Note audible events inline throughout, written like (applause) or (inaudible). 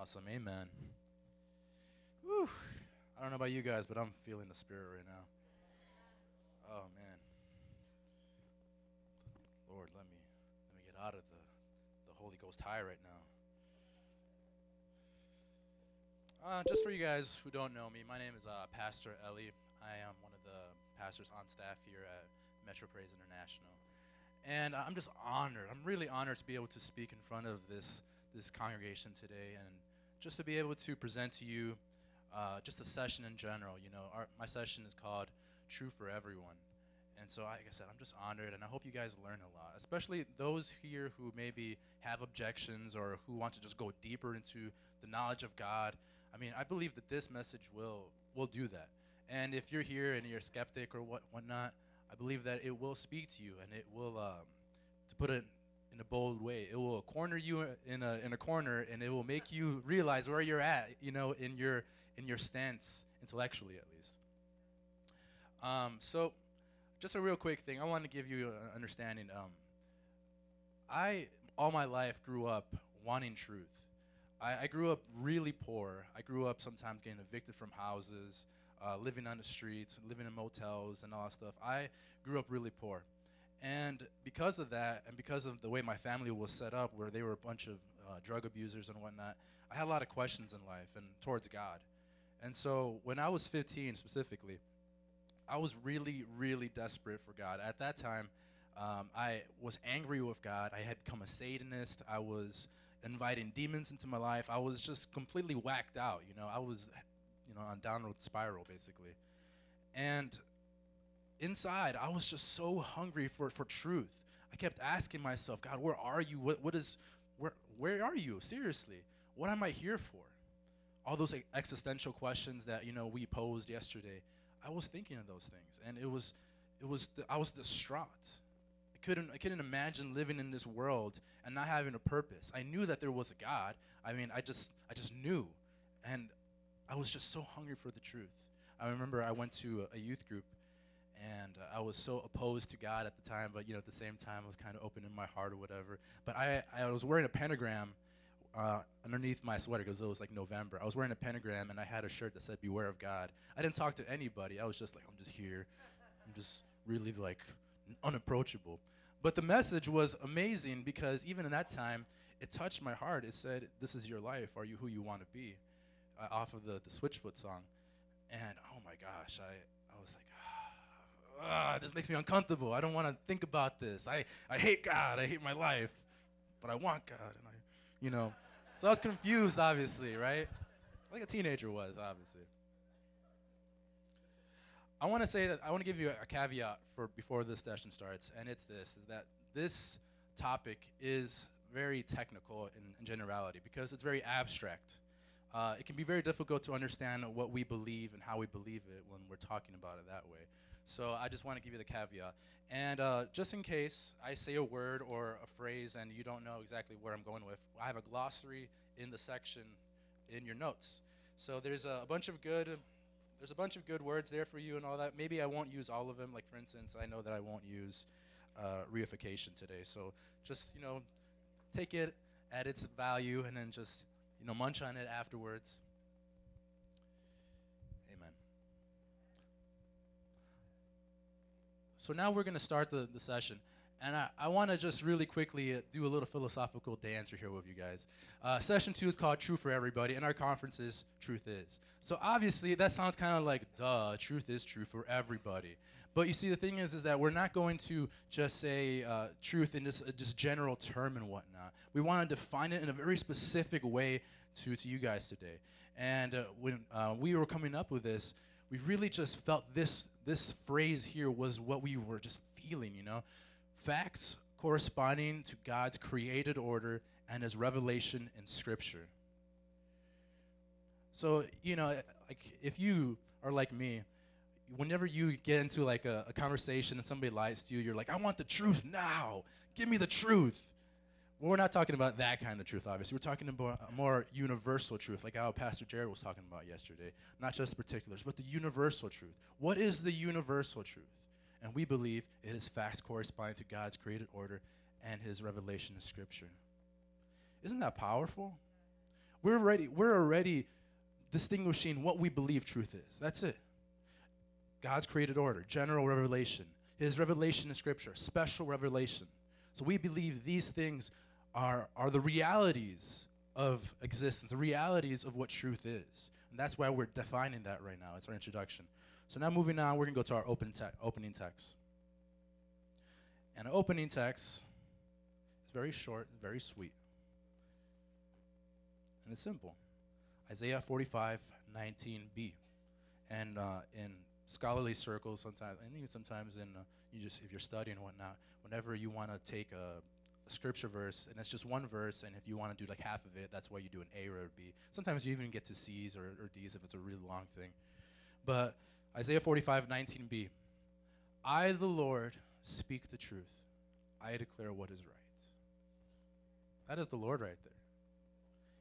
Awesome. Amen. Whew. I don't know about you guys, but I'm feeling the spirit right now. Oh man. Lord, let me let me get out of the, the Holy Ghost high right now. Uh, just for you guys who don't know me, my name is uh, Pastor Eli. I am one of the pastors on staff here at Metro Praise International. And I'm just honored. I'm really honored to be able to speak in front of this this congregation today and just to be able to present to you uh, just a session in general. You know, our, my session is called True for Everyone. And so, like I said, I'm just honored, and I hope you guys learn a lot, especially those here who maybe have objections or who want to just go deeper into the knowledge of God. I mean, I believe that this message will will do that. And if you're here and you're a skeptic or what whatnot, I believe that it will speak to you, and it will, um, to put it in a bold way, it will corner you in a in a corner, and it will make you realize where you're at, you know, in your in your stance intellectually, at least. Um, so, just a real quick thing, I want to give you an understanding. Um, I all my life grew up wanting truth. I, I, grew up really poor. I grew up sometimes getting evicted from houses, uh, living on the streets, living in motels, and all that stuff. I grew up really poor. And because of that, and because of the way my family was set up, where they were a bunch of uh, drug abusers and whatnot, I had a lot of questions in life and towards God. And so when I was 15 specifically, I was really, really desperate for God. At that time, um, I was angry with God. I had become a Satanist. I was inviting demons into my life. I was just completely whacked out. You know, I was, you know, on downward spiral basically. And inside, I was just so hungry for, for truth. I kept asking myself, God, where are you? What, what is, where, where are you? Seriously, what am I here for? All those existential questions that you know we posed yesterday. I was thinking of those things, and it was, it was, I was distraught. I couldn't, I couldn't imagine living in this world and not having a purpose. I knew that there was a God. I mean, I just, I just knew, and I was just so hungry for the truth. I remember I went to a, a youth group and uh, I was so opposed to God at the time, but you know, at the same time, I was kind of open in my heart or whatever. But I, I was wearing a pentagram uh, underneath my sweater because it was like November. I was wearing a pentagram, and I had a shirt that said "Beware of God." I didn't talk to anybody. I was just like, I'm just here. I'm just really like unapproachable. But the message was amazing because even in that time, it touched my heart. It said, "This is your life. Are you who you want to be?" Uh, off of the the Switchfoot song, and oh my gosh, I ah, this makes me uncomfortable. I don't want to think about this. I, I hate God. I hate my life, but I want God. And I, you know, so I was confused, obviously, right? Like a teenager was, obviously. I want to say that I want to give you a, caveat for before this session starts, and it's this: is that this topic is very technical in, in generality because it's very abstract. Uh, it can be very difficult to understand what we believe and how we believe it when we're talking about it that way. So I just want to give you the caveat. And uh, just in case I say a word or a phrase and you don't know exactly where I'm going with, I have a glossary in the section in your notes. So there's a, a bunch of good. There's a bunch of good words there for you and all that. Maybe I won't use all of them. Like for instance, I know that I won't use uh, reification today. So just you know, take it at its value and then just you know munch on it afterwards. So now we're going to start the, the session. And I, I want to just really quickly uh, do a little philosophical dancer here with you guys. Uh, session two is called True for Everybody, and our conference is Truth Is. So obviously, that sounds kind of like, duh, truth is true for everybody. But you see, the thing is, is that we're not going to just say uh, truth in just, uh, just general term and whatnot. We want to define it in a very specific way to, to you guys today. And uh, when uh, we were coming up with this, we really just felt this this phrase here was what we were just feeling, you know? Facts corresponding to God's created order and his revelation in scripture. So, you know, like if you are like me, whenever you get into like a, a conversation and somebody lies to you, you're like, I want the truth now. Give me the truth. Well, we're not talking about that kind of truth, obviously. We're talking about a more universal truth, like how Pastor Jared was talking about yesterday. Not just particulars, but the universal truth. What is the universal truth? And we believe it is facts corresponding to God's created order and his revelation in Scripture. Isn't that powerful? We're already, we're already distinguishing what we believe truth is. That's it. God's created order, general revelation, His revelation in Scripture, special revelation. So we believe these things are, are the realities of existence, the realities of what truth is. And that's why we're defining that right now. It's our introduction. So now moving on, we're going to go to our open te- opening text. And an opening text is very short, very sweet. And it's simple. Isaiah 45, 19b. And uh, in scholarly circles, sometimes, and even sometimes in, uh, you just, if you're studying and whatnot, whenever you want to take a, scripture verse, and it's just one verse, and if you want to do like half of it, that's why you do an A or a B. Sometimes you even get to C's or, or D's if it's a really long thing. But Isaiah 45, 19b. I, the Lord, speak the truth. I declare what is right. That is the Lord right there.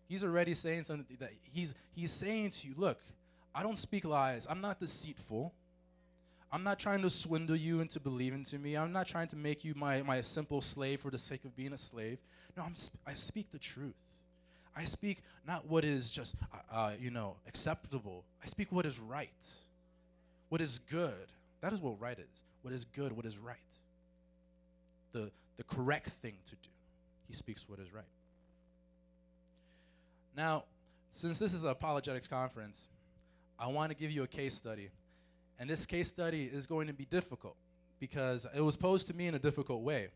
He's already saying something that he's he's saying to you, look, I don't speak lies. I'm not deceitful. I'm not trying to swindle you into believing to me. I'm not trying to make you my, my simple slave for the sake of being a slave. No, I'm sp- I speak the truth. I speak not what is just, uh, uh, you know, acceptable. I speak what is right, what is good. That is what right is. What is good, what is right. The, the correct thing to do. He speaks what is right. Now, since this is an apologetics conference, I want to give you a case study. And this case study is going to be difficult because it was posed to me in a difficult way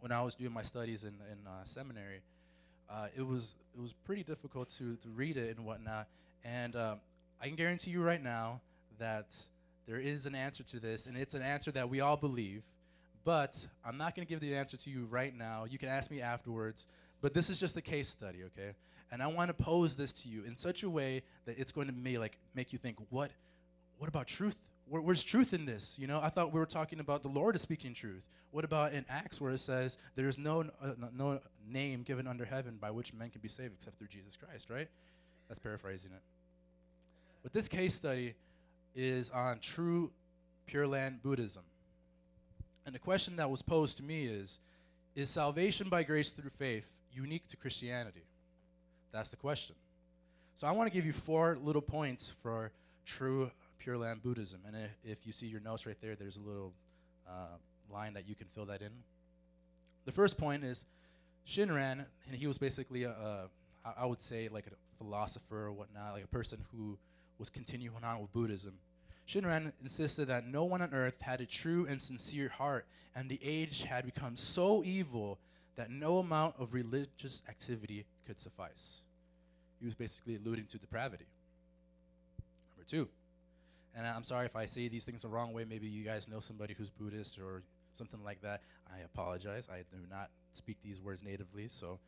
when I was doing my studies in, in uh, seminary. Uh, it was it was pretty difficult to, to read it and whatnot. And um, I can guarantee you right now that there is an answer to this, and it's an answer that we all believe. But I'm not going to give the answer to you right now. You can ask me afterwards. But this is just a case study, okay? And I want to pose this to you in such a way that it's going to make, like, make you think, what, what about truth? Where, where's truth in this? You know, I thought we were talking about the Lord is speaking truth. What about in Acts where it says there is no, uh, no name given under heaven by which men can be saved except through Jesus Christ, right? That's paraphrasing it. But this case study is on true Pure Land Buddhism. And the question that was posed to me is Is salvation by grace through faith unique to Christianity? That's the question. So I want to give you four little points for true Pure Land Buddhism. And if you see your notes right there, there's a little uh, line that you can fill that in. The first point is Shinran, and he was basically a, a I would say like a philosopher or whatnot, like a person who was continuing on with Buddhism. Shinran insisted that no one on earth had a true and sincere heart, and the age had become so evil that no amount of religious activity could suffice. He was basically alluding to depravity. Number two, and I'm sorry if I say these things the wrong way. Maybe you guys know somebody who's Buddhist or something like that. I apologize. I do not speak these words natively. So,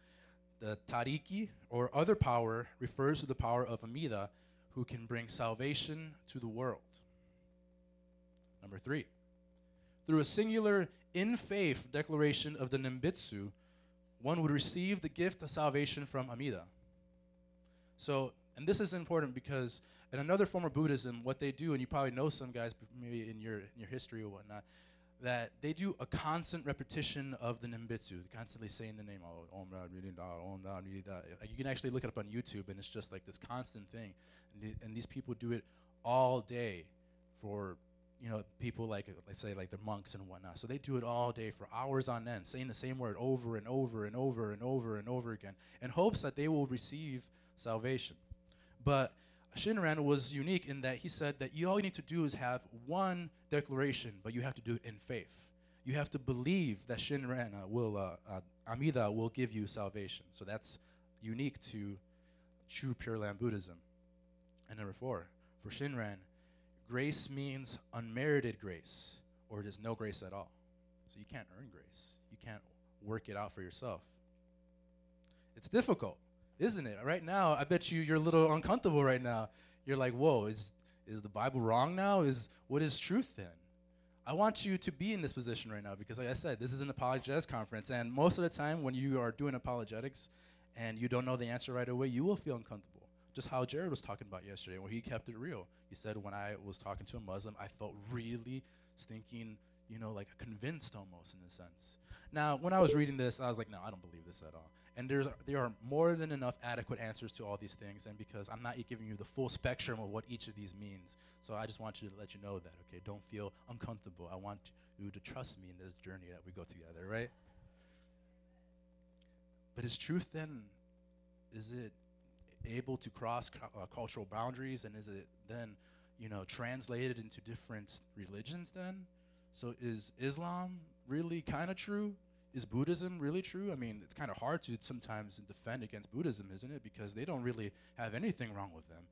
the tariki or other power refers to the power of Amida, who can bring salvation to the world. Number three, through a singular in faith declaration of the Nembutsu, one would receive the gift of salvation from Amida. So, and this is important because in another form of Buddhism, what they do, and you probably know some guys maybe in your in your history or whatnot, that they do a constant repetition of the Nembutsu, constantly saying the name, oh, Om Da Da, Om Da Da. Like you can actually look it up on YouTube, and it's just like this constant thing. And, the, and these people do it all day for you know, people like, let's say, like the monks and whatnot. So they do it all day for hours on end, saying the same word over and over and over and over and over again, in hopes that they will receive salvation. But Shinran was unique in that he said that you all you need to do is have one declaration, but you have to do it in faith. You have to believe that Shinran uh, will, uh, uh, Amida will give you salvation. So that's unique to true Pure Land Buddhism. And number four, for Shinran, grace means unmerited grace, or it is no grace at all. So you can't earn grace. You can't work it out for yourself. It's difficult, isn't it? Right now, I bet you you're a little uncomfortable right now. You're like, whoa, is, is the Bible wrong now? Is what is truth then? I want you to be in this position right now because, like I said, this is an apologetics conference, and most of the time when you are doing apologetics and you don't know the answer right away, you will feel uncomfortable just how Jared was talking about yesterday, where he kept it real. He said, when I was talking to a Muslim, I felt really stinking you know, like convinced almost in a sense. Now, when I was reading this, I was like, no, I don't believe this at all. And there's, there are more than enough adequate answers to all these things, and because I'm not giving you the full spectrum of what each of these means, so I just want you to let you know that, okay? Don't feel uncomfortable. I want you to trust me in this journey that we go together, right? But is truth then, is it able to cross uh, cultural boundaries, and is it then, you know, translated into different religions then? So is Islam really kind of true? Is Buddhism really true? I mean, it's kind of hard to sometimes defend against Buddhism, isn't it? Because they don't really have anything wrong with them.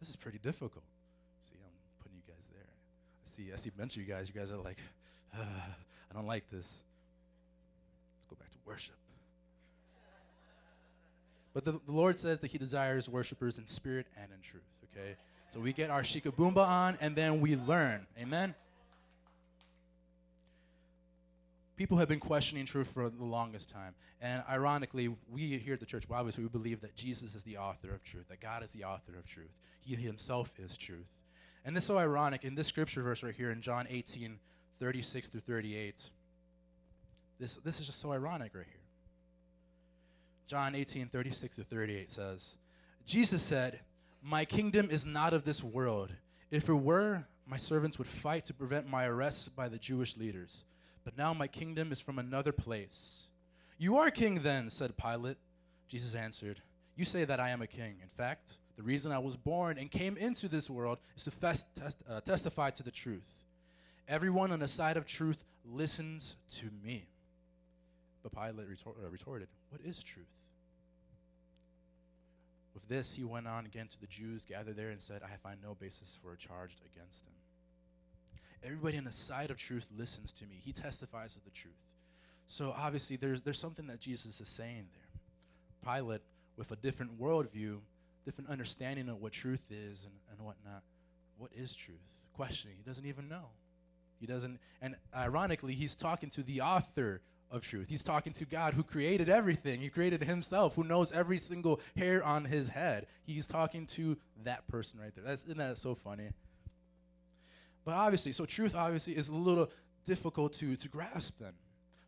This is pretty difficult. See, I'm putting you guys there. I see, I see a bunch of you guys. You guys are like, (sighs) I don't like this. Let's go back to worship. But the, the Lord says that He desires worshipers in spirit and in truth, okay? So we get our shikaboomba on and then we learn. Amen? People have been questioning truth for the longest time. And ironically, we here at the church, well, obviously, we believe that Jesus is the author of truth, that God is the author of truth. He himself is truth. And this is so ironic in this scripture verse right here in John 18, 36 through 38. This, this is just so ironic right here. John 18, 36 through 38 says, Jesus said, My kingdom is not of this world. If it were, my servants would fight to prevent my arrest by the Jewish leaders but now my kingdom is from another place. You are king then, said Pilate. Jesus answered, You say that I am a king. In fact, the reason I was born and came into this world is to fest, test, uh, testify to the truth. Everyone on the side of truth listens to me. But Pilate retor- uh, retorted, What is truth? With this, he went on again to the Jews gathered there and said, I find no basis for a charge against him. Everybody on the side of truth listens to me. He testifies of the truth. So obviously, there's, there's something that Jesus is saying there. Pilate, with a different worldview, different understanding of what truth is and, and whatnot, what is truth? Questioning. He doesn't even know. He doesn't, and ironically, he's talking to the author of truth. He's talking to God who created everything. He created himself, who knows every single hair on his head. He's talking to that person right there. That's, isn't that so funny? But obviously, so truth obviously is a little difficult to, to grasp then.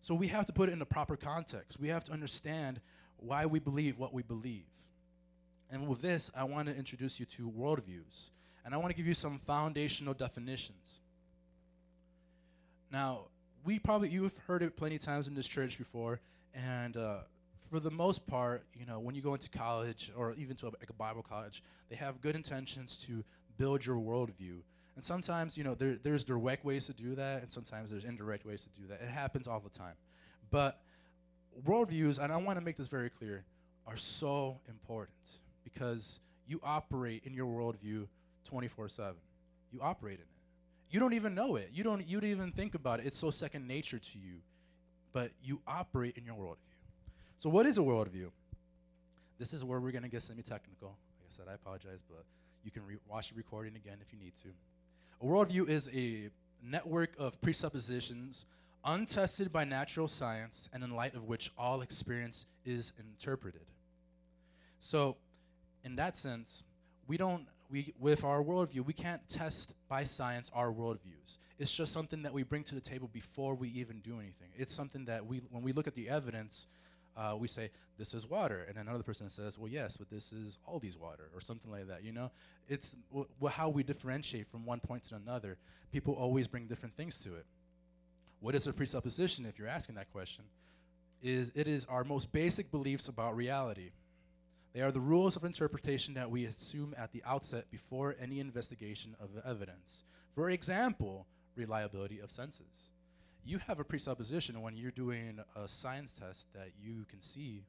So we have to put it in the proper context. We have to understand why we believe what we believe. And with this, I want to introduce you to worldviews. And I want to give you some foundational definitions. Now, we probably, you've heard it plenty of times in this church before, and uh, for the most part, you know, when you go into college or even to a, like a Bible college, they have good intentions to build your worldview and sometimes, you know, there, there's direct ways to do that, and sometimes there's indirect ways to do that. It happens all the time. But worldviews, and I want to make this very clear, are so important because you operate in your worldview 24 7. You operate in it. You don't even know it. You don't, you don't even think about it. It's so second nature to you. But you operate in your worldview. So, what is a worldview? This is where we're going to get semi technical. Like I said, I apologize, but you can re- watch the recording again if you need to. A worldview is a network of presuppositions untested by natural science and in light of which all experience is interpreted. So, in that sense, we don't, we, with our worldview, we can't test by science our worldviews. It's just something that we bring to the table before we even do anything. It's something that we, when we look at the evidence, uh, we say this is water, and another person says, well, yes, but this is Aldi's water, or something like that. You know, it's how we differentiate from one point to another. People always bring different things to it. What is a presupposition? If you're asking that question, is it is our most basic beliefs about reality. They are the rules of interpretation that we assume at the outset before any investigation of evidence. For example, reliability of senses you have a presupposition when you're doing a science test that you can see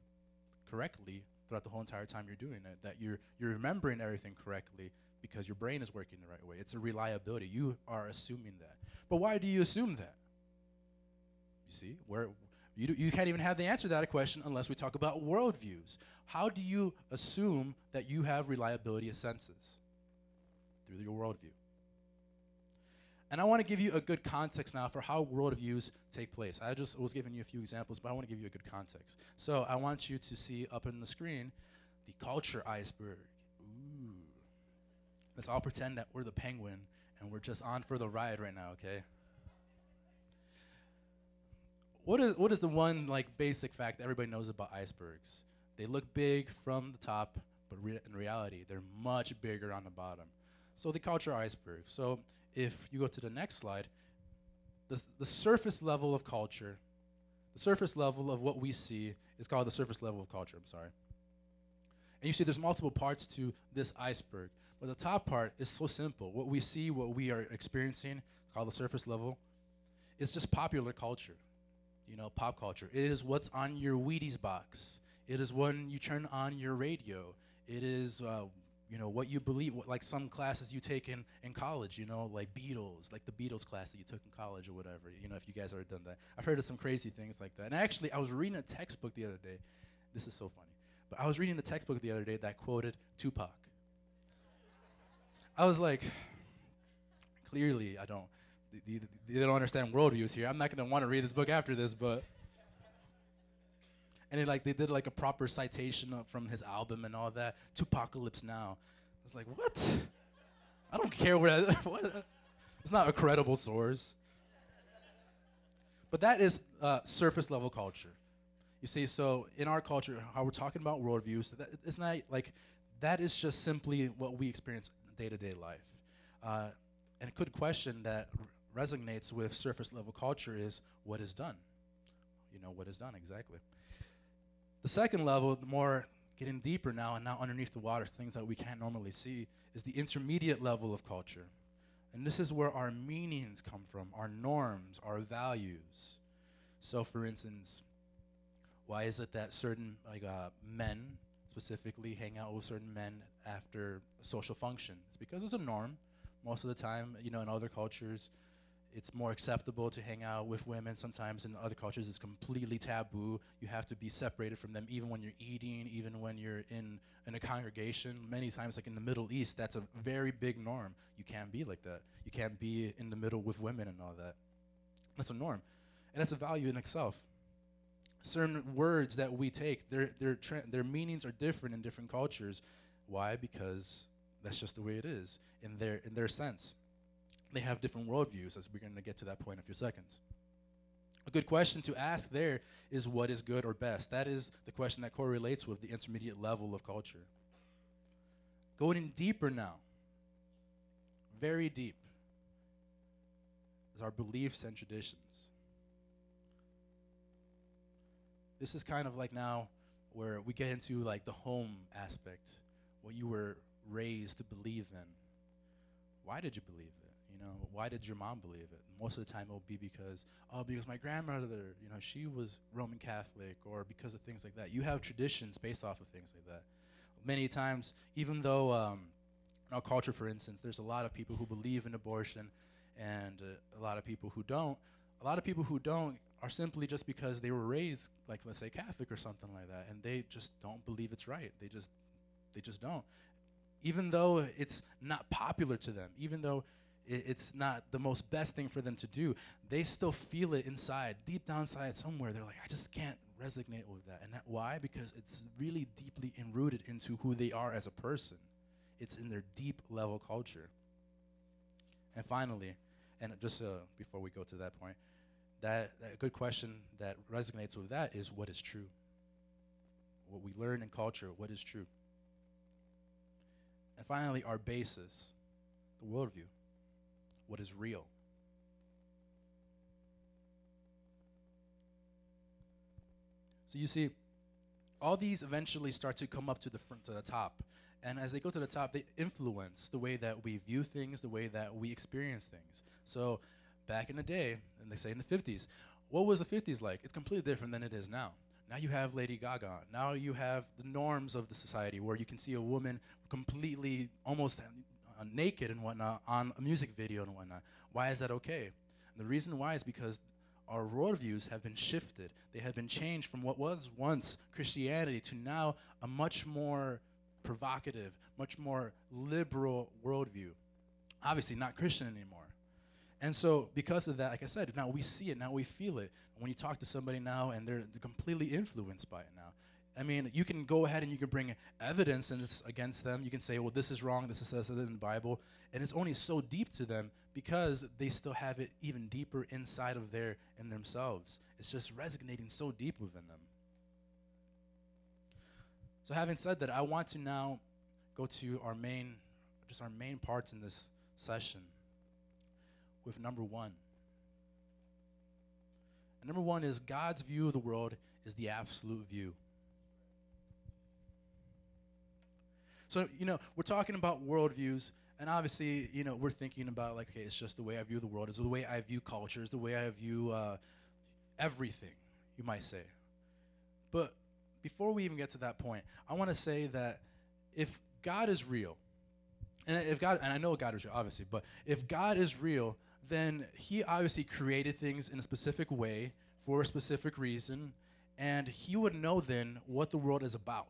correctly throughout the whole entire time you're doing it, that you're, you're remembering everything correctly because your brain is working the right way. It's a reliability. You are assuming that. But why do you assume that? You see, where you, do, you can't even have the answer to that question unless we talk about worldviews. How do you assume that you have reliability of senses? Through your worldview. And I want to give you a good context now for how worldviews take place. I just was giving you a few examples, but I want to give you a good context. So I want you to see up in the screen the culture iceberg. Ooh. Let's all pretend that we're the penguin and we're just on for the ride right now, okay? what is what is the one like basic fact that everybody knows about icebergs? They look big from the top, but in reality, they're much bigger on the bottom. So the culture iceberg. So if you go to the next slide, the, the surface level of culture, the surface level of what we see is called the surface level of culture. I'm sorry. And you see there's multiple parts to this iceberg. But the top part is so simple. What we see, what we are experiencing, called the surface level, is just popular culture. You know, pop culture. It is what's on your Wheaties box. It is when you turn on your radio. It is, uh, you know, what you believe, what, like some classes you take in, in college, you know, like Beatles, like the Beatles class that you took in college or whatever, you know, if you guys ever done that. I've heard of some crazy things like that. And actually, I was reading a textbook the other day. This is so funny. But I was reading a textbook the other day that quoted Tupac. I was like, clearly, I don't, they, they don't understand worldviews here. I'm not going to want to read this book after this, but and it, like they did like a proper citation from his album and all that. 2Pacalypse Now. I was like, what? I don't care where. (laughs) what? It's not a credible source. But that is uh, surface level culture. You see, so in our culture, how we're talking about worldviews, that, it's not like that is just simply what we experience day to day life. Uh, and a good question that resonates with surface level culture is what is done? You know, what is done exactly? The second level, the more getting deeper now and now underneath the water, things that we can't normally see, is the intermediate level of culture. And this is where our meanings come from, our norms, our values. So, for instance, why is it that certain like uh, men specifically hang out with certain men after a social function? It's because it's a norm. Most of the time, you know, in other cultures, it's more acceptable to hang out with women. Sometimes in other cultures, it's completely taboo. You have to be separated from them, even when you're eating, even when you're in, in a congregation. Many times, like in the Middle East, that's a very big norm. You can't be like that. You can't be in the middle with women and all that. That's a norm. And that's a value in itself. Certain words that we take, their, their, their meanings are different in different cultures. Why? Because that's just the way it is in their, in their sense they have different worldviews, as we're going to get to that point in a few seconds. A good question to ask there is what is good or best? That is the question that correlates with the intermediate level of culture. Going in deeper now, very deep, is our beliefs and traditions. This is kind of like now where we get into like the home aspect, what you were raised to believe in. Why did you believe it? Know, why did your mom believe it? Most of the time it will be because, oh, because my grandmother, you know, she was Roman Catholic, or because of things like that. You have traditions based off of things like that. Many times, even though um, in our culture, for instance, there's a lot of people who believe in abortion and uh, a lot of people who don't. A lot of people who don't are simply just because they were raised, like let's say Catholic or something like that, and they just don't believe it's right. They just, they just don't. Even though it's not popular to them, even though it's not the most best thing for them to do, they still feel it inside, deep down inside somewhere. They're like, I just can't resonate with that. And that, why? Because it's really deeply enrooted into who they are as a person. It's in their deep level culture. And finally, and just uh, before we go to that point, that, that good question that resonates with that is what is true? What we learn in culture, what is true? And finally, our basis, the worldview what is real. So you see, all these eventually start to come up to the front, to the top. And as they go to the top, they influence the way that we view things, the way that we experience things. So back in the day, and they say in the 50s, what was the 50s like? It's completely different than it is now. Now you have Lady Gaga. Now you have the norms of the society where you can see a woman completely almost uh, naked and whatnot on a music video and whatnot. Why is that okay? And the reason why is because our worldviews have been shifted. They have been changed from what was once Christianity to now a much more provocative, much more liberal worldview. Obviously, not Christian anymore. And so, because of that, like I said, now we see it, now we feel it. When you talk to somebody now and they're, they're completely influenced by it now, I mean, you can go ahead and you can bring evidence against them. You can say, well, this is wrong, this is says in the Bible. And it's only so deep to them because they still have it even deeper inside of their in themselves. It's just resonating so deep within them. So having said that, I want to now go to our main just our main parts in this session with number one. And number one is God's view of the world is the absolute view. So, you know, we're talking about worldviews, and obviously, you know, we're thinking about, like, okay, it's just the way I view the world, it's the way I view culture, it's the way I view uh, everything, you might say. But before we even get to that point, I want to say that if God is real, and if God, and I know God is real, obviously, but if God is real, then He obviously created things in a specific way for a specific reason, and He would know then what the world is about.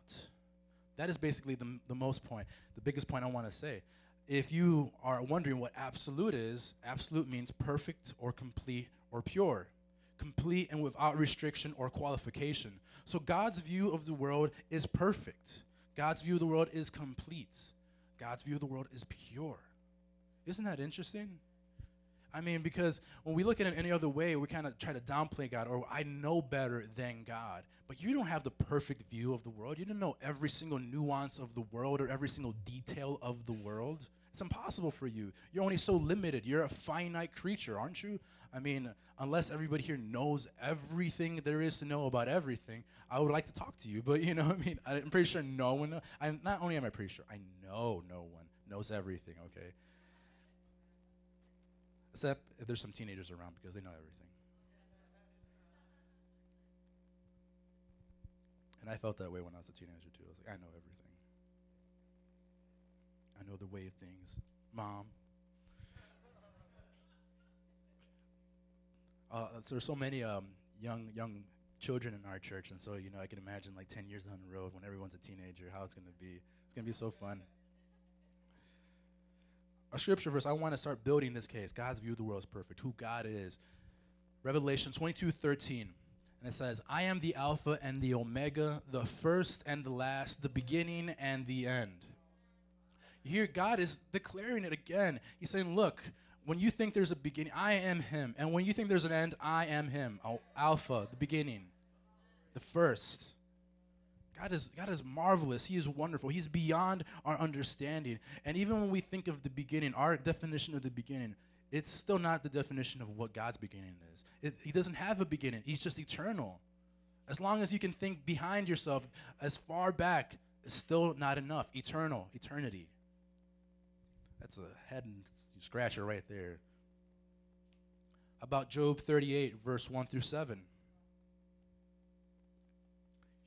That is basically the, the most point, the biggest point I want to say. If you are wondering what absolute is, absolute means perfect or complete or pure, complete and without restriction or qualification. So God's view of the world is perfect. God's view of the world is complete. God's view of the world is pure. Isn't that interesting? I mean, because when we look at it any other way, we kind of try to downplay God or I know better than God. But you don't have the perfect view of the world. You don't know every single nuance of the world or every single detail of the world. It's impossible for you. You're only so limited. You're a finite creature, aren't you? I mean, unless everybody here knows everything there is to know about everything, I would like to talk to you. But you know, (laughs) I mean, I'm pretty sure no one. I'm not only am I pretty sure, I know no one knows everything. Okay. Except if there's some teenagers around because they know everything. And I felt that way when I was a teenager too. I was like, I know everything. I know the way of things. Mom. Uh, so there's so many um, young young children in our church, and so you know I can imagine like 10 years down the road when everyone's a teenager, how it's going to be. It's going to be so fun our scripture verse, I want to start building this case. God's view of the world is perfect, who God is. Revelation 22 13. And it says, I am the Alpha and the Omega, the first and the last, the beginning and the end. Hear God is declaring it again. He's saying, Look, when you think there's a beginning, I am Him. And when you think there's an end, I am Him. Oh, Alpha, the beginning, the first. God is, God is marvelous. He is wonderful. He's beyond our understanding. And even when we think of the beginning, our definition of the beginning, it's still not the definition of what God's beginning is. It, he doesn't have a beginning, He's just eternal. As long as you can think behind yourself as far back, it's still not enough. Eternal, eternity. That's a head scratcher right there. About Job 38, verse 1 through 7.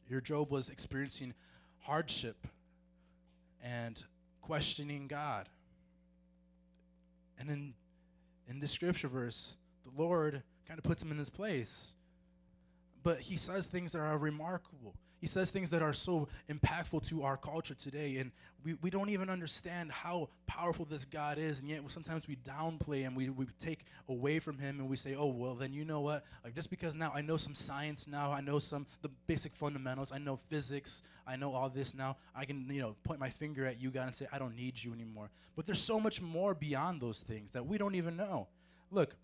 Your Job was experiencing hardship and questioning God. And in, in this scripture verse, the Lord kind of puts him in his place. But he says things that are remarkable. He says things that are so impactful to our culture today, and we, we don't even understand how powerful this God is, and yet sometimes we downplay him, we, we take away from him, and we say, oh, well, then you know what? Like, just because now I know some science now, I know some, the basic fundamentals, I know physics, I know all this now, I can, you know, point my finger at you, God, and say, I don't need you anymore. But there's so much more beyond those things that we don't even know. Look,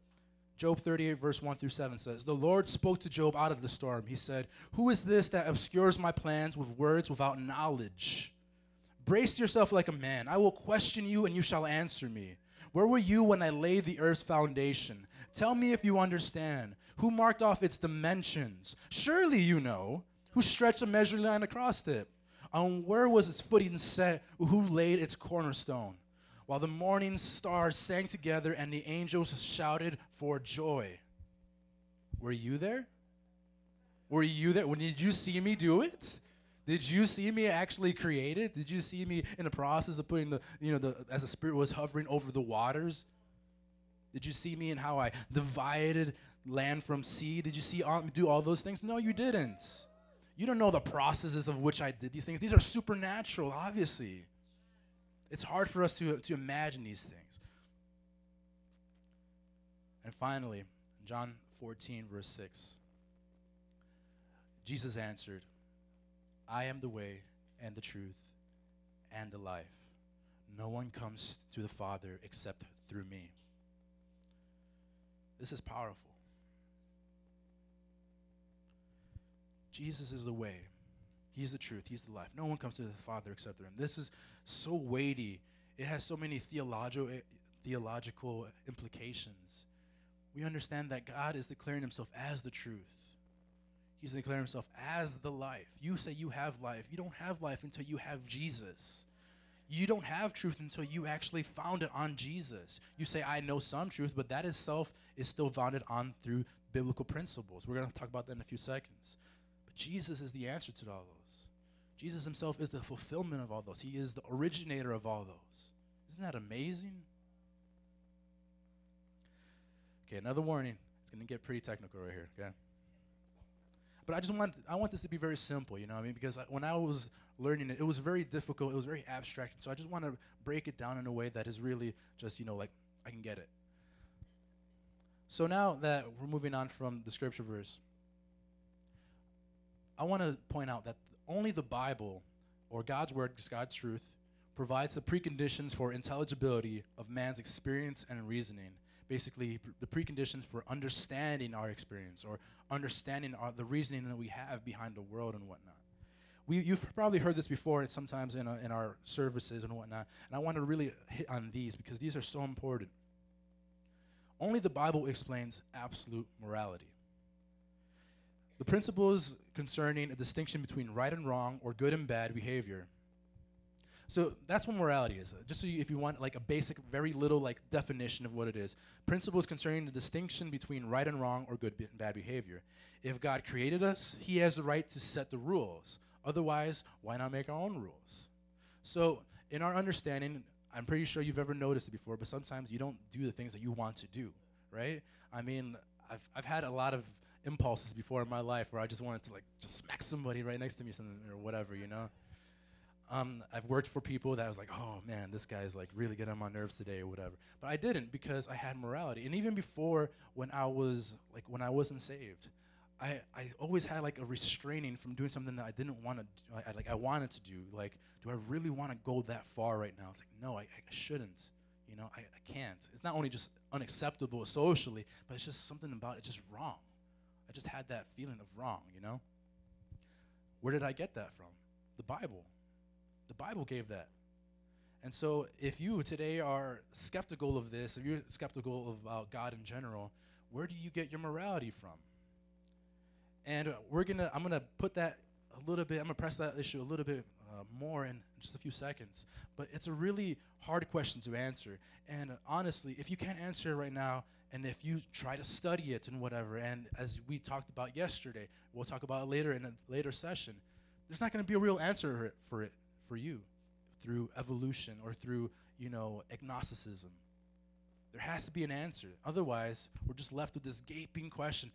Job 38, verse 1 through 7 says, The Lord spoke to Job out of the storm. He said, Who is this that obscures my plans with words without knowledge? Brace yourself like a man. I will question you, and you shall answer me. Where were you when I laid the earth's foundation? Tell me if you understand. Who marked off its dimensions? Surely you know. Who stretched a measuring line across it? On where was its footing set? Who laid its cornerstone? While the morning stars sang together and the angels shouted for joy. Were you there? Were you there? When did you see me do it? Did you see me actually create it? Did you see me in the process of putting the, you know, the, as the Spirit was hovering over the waters? Did you see me in how I divided land from sea? Did you see all, do all those things? No, you didn't. You don't know the processes of which I did these things. These are supernatural, obviously. It's hard for us to, to imagine these things. And finally, John 14, verse 6, Jesus answered, I am the way and the truth and the life. No one comes to the Father except through me. This is powerful. Jesus is the way. He's the truth. He's the life. No one comes to the Father except through him. This is so weighty. It has so many theological, theological implications. We understand that God is declaring himself as the truth. He's declaring himself as the life. You say you have life. You don't have life until you have Jesus. You don't have truth until you actually found it on Jesus. You say, I know some truth, but that itself is still founded on through biblical principles. We're going to talk about that in a few seconds. But Jesus is the answer to all those. Jesus himself is the fulfillment of all those. He is the originator of all those. Isn't that amazing? Okay, another warning. It's going to get pretty technical right here, okay? But I just want I want this to be very simple, you know. I mean, because when I was learning it, it was very difficult. It was very abstract. So I just want to break it down in a way that is really just you know like I can get it. So now that we're moving on from the scripture verse, I want to point out that only the Bible or God's word, God's truth, provides the preconditions for intelligibility of man's experience and reasoning basically the preconditions for understanding our experience or understanding our, the reasoning that we have behind the world and whatnot. We, you've probably heard this before sometimes in, a, in our services and whatnot, and I want to really hit on these because these are so important. Only the Bible explains absolute morality. The principles concerning a distinction between right and wrong or good and bad behavior so that's what morality is. Just so you, if you want like a basic, very little like definition of what it is. Principles concerning the distinction between right and wrong or good and bad behavior. If God created us, he has the right to set the rules. Otherwise, why not make our own rules? So in our understanding, I'm pretty sure you've ever noticed it before, but sometimes you don't do the things that you want to do, right? I mean, I've, I've had a lot of impulses before in my life where I just wanted to like just smack somebody right next to me or something or whatever, you know? Um, I've worked for people that was like, oh man, this guy's like really getting on my nerves today or whatever. But I didn't because I had morality. And even before when I was like when I wasn't saved, I, I always had like a restraining from doing something that I didn't want to do. I, like I wanted to do. Like, do I really want to go that far right now? It's like, no, I, I shouldn't. You know, I, I can't. It's not only just unacceptable socially, but it's just something about it just wrong. I just had that feeling of wrong, you know? Where did I get that from? The Bible. The Bible gave that. And so, if you today are skeptical of this, if you're skeptical about God in general, where do you get your morality from? And we're gonna, I'm gonna put that a little bit, I'm gonna press that issue a little bit uh, more in just a few seconds. But it's a really hard question to answer. And honestly, if you can't answer it right now, and if you try to study it and whatever, and as we talked about yesterday, we'll talk about it later in a later session, there's not gonna be a real answer for it for you through evolution or through, you know, agnosticism. There has to be an answer. Otherwise, we're just left with this gaping question.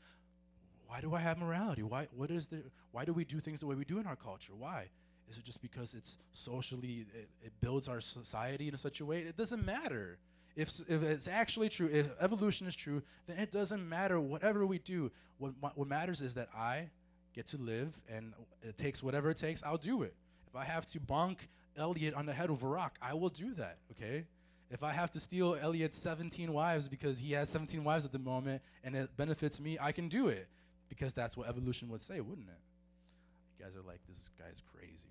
Why do I have morality? Why, what is there, why do we do things the way we do in our culture? Why? Is it just because it's socially, it, it builds our society in such a way? It doesn't matter. If, if it's actually true, if evolution is true, then it doesn't matter whatever we do. What, what matters is that I get to live, and it takes whatever it takes, I'll do it. If I have to bonk Elliot on the head with a rock, I will do that, okay? If I have to steal Elliot's 17 wives because he has 17 wives at the moment and it benefits me, I can do it because that's what evolution would say, wouldn't it? You guys are like, this guy's crazy,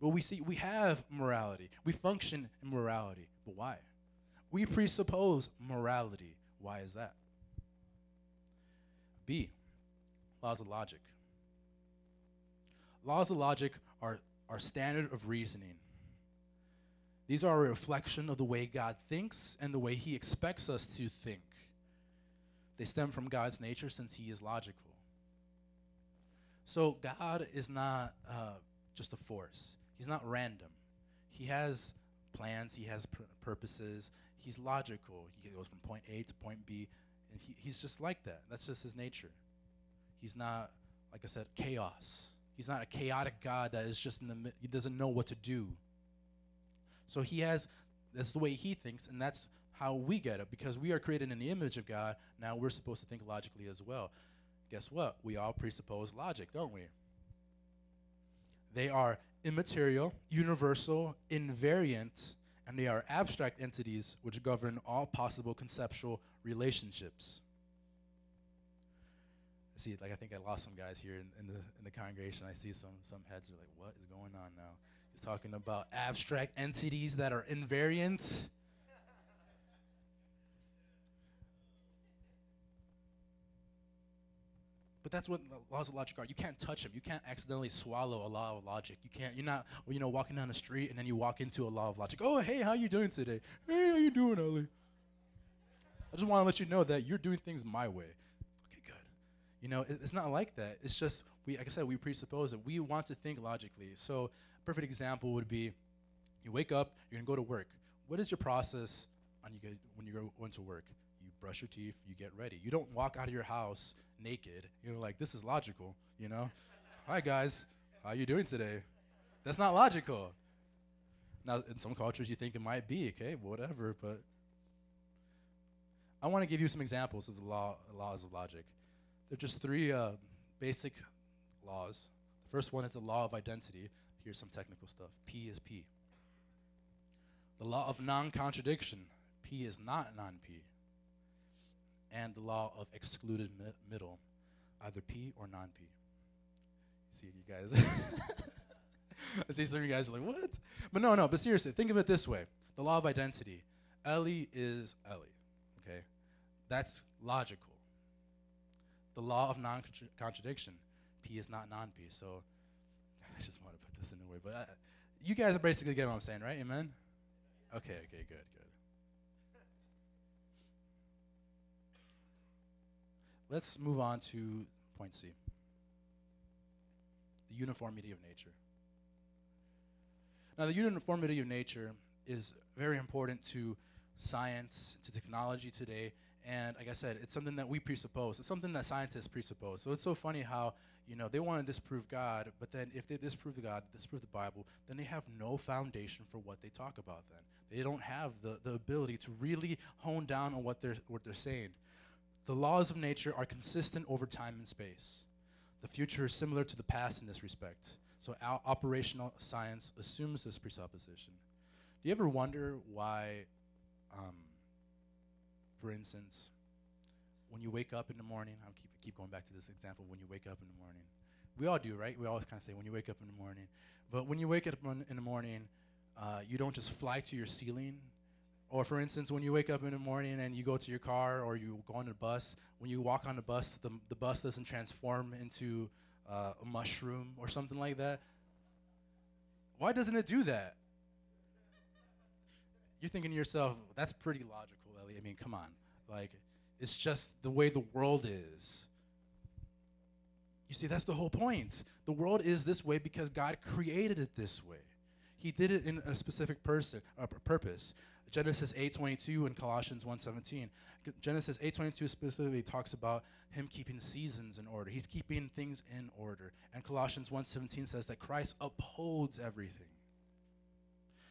But we see, we have morality. We function in morality. But why? We presuppose morality. Why is that? B, laws of logic. Laws of logic are our standard of reasoning. These are a reflection of the way God thinks and the way He expects us to think. They stem from God's nature since He is logical. So, God is not uh, just a force, He's not random. He has plans, He has pr- purposes, He's logical. He goes from point A to point B, and he, He's just like that. That's just His nature. He's not, like I said, chaos. He's not a chaotic God that is just in the he doesn't know what to do. So he has that's the way he thinks, and that's how we get it because we are created in the image of God. Now we're supposed to think logically as well. guess what? We all presuppose logic, don't we? They are immaterial, universal, invariant, and they are abstract entities which govern all possible conceptual relationships. See, like I think I lost some guys here in, in the in the congregation. I see some some heads are like, "What is going on now?" He's talking about abstract entities that are invariant. But that's what laws of logic are. You can't touch them. You can't accidentally swallow a law of logic. You can't. You're not. You know, walking down the street and then you walk into a law of logic. Oh, hey, how are you doing today? Hey, how you doing, Ellie? I just want to let you know that you're doing things my way. Okay, good. You know, it, it's not like that. It's just we, like I said, we presuppose that we want to think logically. So, a perfect example would be, you wake up, you're gonna go to work. What is your process on you get, when you go into work? Brush your teeth, you get ready. You don't walk out of your house naked. You're like, this is logical, you know? (laughs) Hi guys, how you doing today? That's not logical. Now, in some cultures, you think it might be, okay, whatever, but I want to give you some examples of the law, laws of logic. They're just three uh, basic laws. The first one is the law of identity. Here's some technical stuff. P is P. The law of non contradiction. P is not non P and the law of excluded mi- middle, either P or non P. See you guys. (laughs) I see some of you guys are like, what? But no, no, but seriously, think of it this way the law of identity. Ellie is Ellie, okay? That's logical. The law of non contradiction. P is not non P. So I just want to put this in a way, but I, uh, you guys are basically getting what I'm saying, right? Amen? Okay, okay, good, Let's move on to point C the uniformity of nature. Now, the uniformity of nature is very important to science, to technology today, and like I said, it's something that we presuppose. It's something that scientists presuppose. So it's so funny how you know they want to disprove God, but then if they disprove God, disprove the Bible, then they have no foundation for what they talk about. Then they don't have the, the ability to really hone down on what they're what they're saying. The laws of nature are consistent over time and space. The future is similar to the past in this respect. So our operational science assumes this presupposition. Do you ever wonder why, um, for instance, when you wake up in the morning, I'll keep, keep going back to this example, when you wake up in the morning. We all do, right? We always kind of say when you wake up in the morning. But when you wake up in the morning, uh, you don't just fly to your ceiling or for instance, when you wake up in the morning and you go to your car or you go on the bus, when you walk on the bus, the, the bus doesn't transform into uh, a mushroom or something like that. Why doesn't it do that? You're thinking to yourself, that's pretty logical, Ellie. I mean, come on. Like, it's just the way the world is. You see, that's the whole point. The world is this way because God created it this way. He did it in a specific person, uh, purpose. Genesis 8:22 and Colossians 1:17. Genesis 8:22 specifically talks about him keeping seasons in order. He's keeping things in order. And Colossians 1:17 says that Christ upholds everything.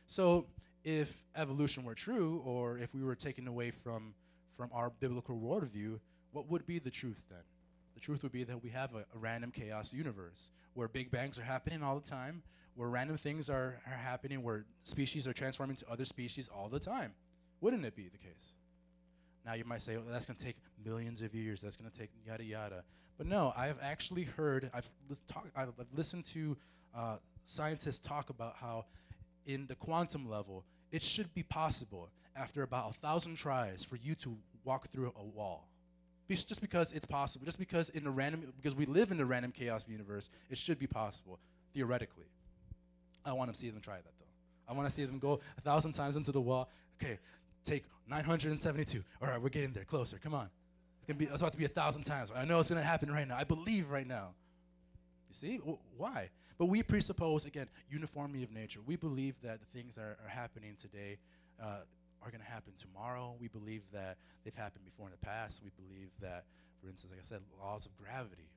So, if evolution were true or if we were taken away from from our biblical worldview, what would be the truth then? The truth would be that we have a, a random chaos universe where big bangs are happening all the time, where random things are, are happening, where species are transforming to other species all the time. Wouldn't it be the case? Now you might say, well, that's going to take millions of years. That's going to take yada yada. But no, I've actually heard, I've, li- talk, I've listened to uh, scientists talk about how in the quantum level, it should be possible after about a thousand tries for you to walk through a wall. Just because it's possible, just because in the random, because we live in the random chaos universe, it should be possible theoretically. I want to see them try that though. I want to see them go a thousand times into the wall. Okay, take 972. All right, we're getting there closer. Come on. It's gonna be. It's about to be a thousand times. I know it's gonna happen right now. I believe right now. You see w- why? But we presuppose again uniformity of nature. We believe that the things that are, are happening today uh, are going to happen tomorrow. We believe that they've happened before in the past. We believe that, for instance, like I said, laws of gravity,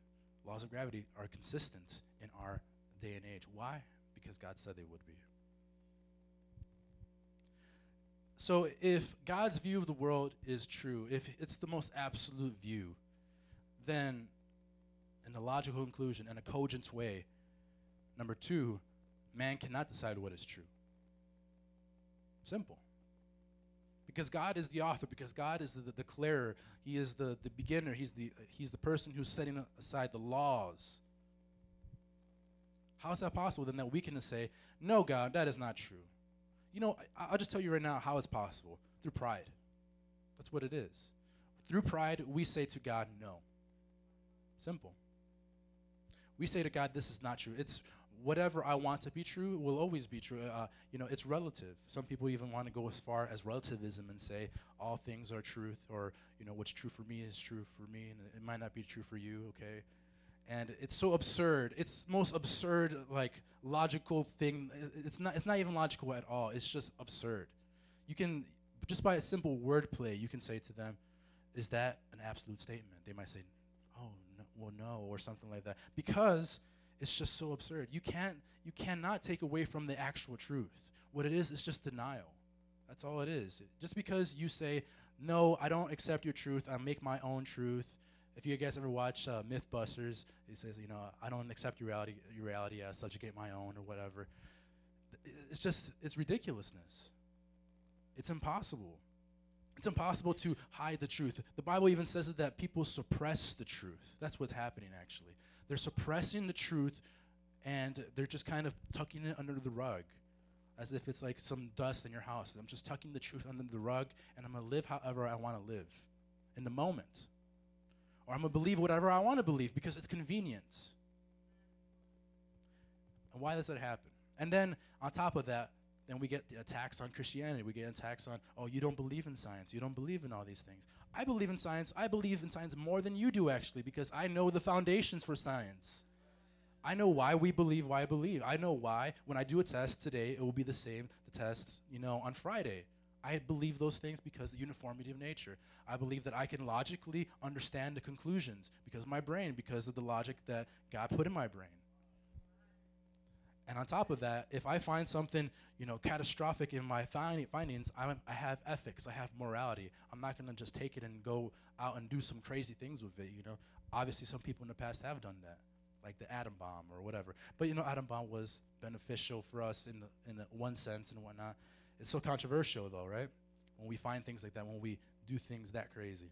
laws of gravity are consistent in our day and age. Why? Because God said they would be. So, if God's view of the world is true, if it's the most absolute view, then in a logical conclusion in a cogent way. Number two, man cannot decide what is true. Simple. Because God is the author, because God is the, the declarer, He is the, the beginner, he's the, he's the person who's setting aside the laws. How is that possible then that we can say, No, God, that is not true? You know, I, I'll just tell you right now how it's possible through pride. That's what it is. Through pride, we say to God, No. Simple. We say to God, This is not true. It's whatever I want to be true will always be true. Uh, you know, it's relative. Some people even want to go as far as relativism and say all things are truth, or you know, what's true for me is true for me, and it might not be true for you. Okay, and it's so absurd. It's most absurd, like logical thing. It's not. It's not even logical at all. It's just absurd. You can just by a simple wordplay, you can say to them, "Is that an absolute statement?" They might say, "Oh, no, well, no," or something like that, because it's just so absurd. You can't you cannot take away from the actual truth. What it is is just denial. That's all it is. Just because you say, "No, I don't accept your truth. I make my own truth." If you guys ever watch uh, MythBusters, he says, "You know, I don't accept your reality. Your reality. I subjugate my own, or whatever." It's just it's ridiculousness. It's impossible. It's impossible to hide the truth. The Bible even says that people suppress the truth. That's what's happening, actually. They're suppressing the truth and they're just kind of tucking it under the rug as if it's like some dust in your house. I'm just tucking the truth under the rug and I'm going to live however I want to live in the moment. Or I'm going to believe whatever I want to believe because it's convenient. And why does that happen? And then on top of that, then we get attacks on Christianity. We get attacks on, oh, you don't believe in science. You don't believe in all these things. I believe in science. I believe in science more than you do, actually, because I know the foundations for science. I know why we believe why I believe. I know why when I do a test today, it will be the same the test, you know, on Friday. I believe those things because of the uniformity of nature. I believe that I can logically understand the conclusions because of my brain, because of the logic that God put in my brain. And on top of that, if I find something, you know, catastrophic in my find- findings, I'm, I have ethics, I have morality. I'm not going to just take it and go out and do some crazy things with it, you know. Obviously, some people in the past have done that, like the atom bomb or whatever. But, you know, atom bomb was beneficial for us in the, in the one sense and whatnot. It's so controversial, though, right? When we find things like that, when we do things that crazy.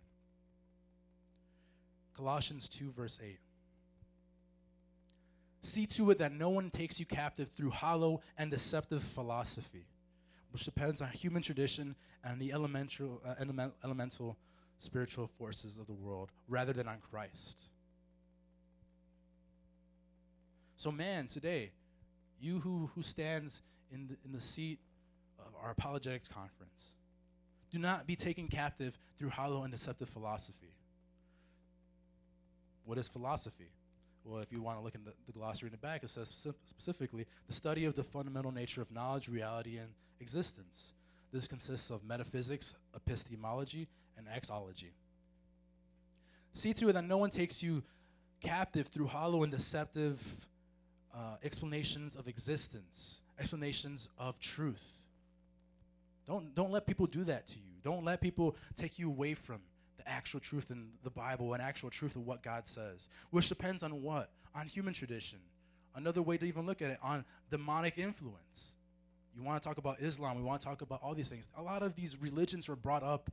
Colossians 2, verse 8. See to it that no one takes you captive through hollow and deceptive philosophy, which depends on human tradition and the elemental, uh, element, elemental spiritual forces of the world, rather than on Christ. So, man, today, you who, who stands in the, in the seat of our apologetics conference, do not be taken captive through hollow and deceptive philosophy. What is philosophy? Well, if you want to look in the, the glossary in the back, it says specifically the study of the fundamental nature of knowledge, reality, and existence. This consists of metaphysics, epistemology, and axiology. See to it that no one takes you captive through hollow and deceptive uh, explanations of existence, explanations of truth. Don't, don't let people do that to you. Don't let people take you away from the actual truth in the Bible and actual truth of what God says, which depends on what? On human tradition. Another way to even look at it, on demonic influence. You want to talk about Islam, we want to talk about all these things. A lot of these religions were brought up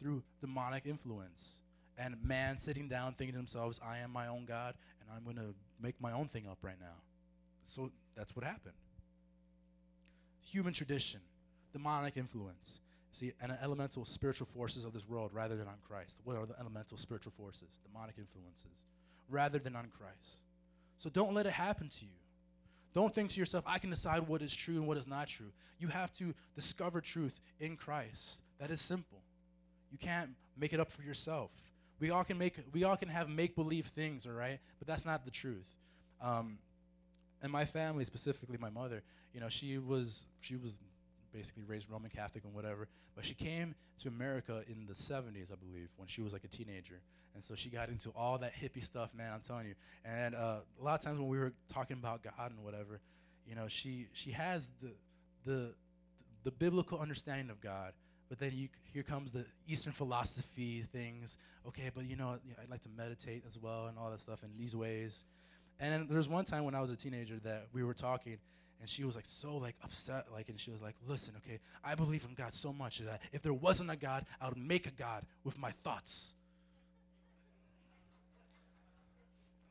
through demonic influence. And man sitting down thinking to themselves, I am my own God, and I'm going to make my own thing up right now. So that's what happened. Human tradition, demonic influence. See, and elemental spiritual forces of this world rather than on Christ. What are the elemental spiritual forces? Demonic influences. Rather than on Christ. So don't let it happen to you. Don't think to yourself, I can decide what is true and what is not true. You have to discover truth in Christ. That is simple. You can't make it up for yourself. We all can make we all can have make believe things, all right? But that's not the truth. Um, and my family, specifically my mother, you know, she was she was basically raised Roman Catholic and whatever. But she came to America in the 70s, I believe, when she was like a teenager. And so she got into all that hippie stuff, man, I'm telling you. And uh, a lot of times when we were talking about God and whatever, you know, she, she has the, the, the biblical understanding of God, But then you, here comes the Eastern philosophy things. Okay, but you know, I'd like to meditate as well and all that stuff in these ways. And then there was one time when I was a teenager that we were talking, and she was like so like upset, like, and she was like, "Listen, okay, I believe in God so much that if there wasn't a God, I would make a God with my thoughts."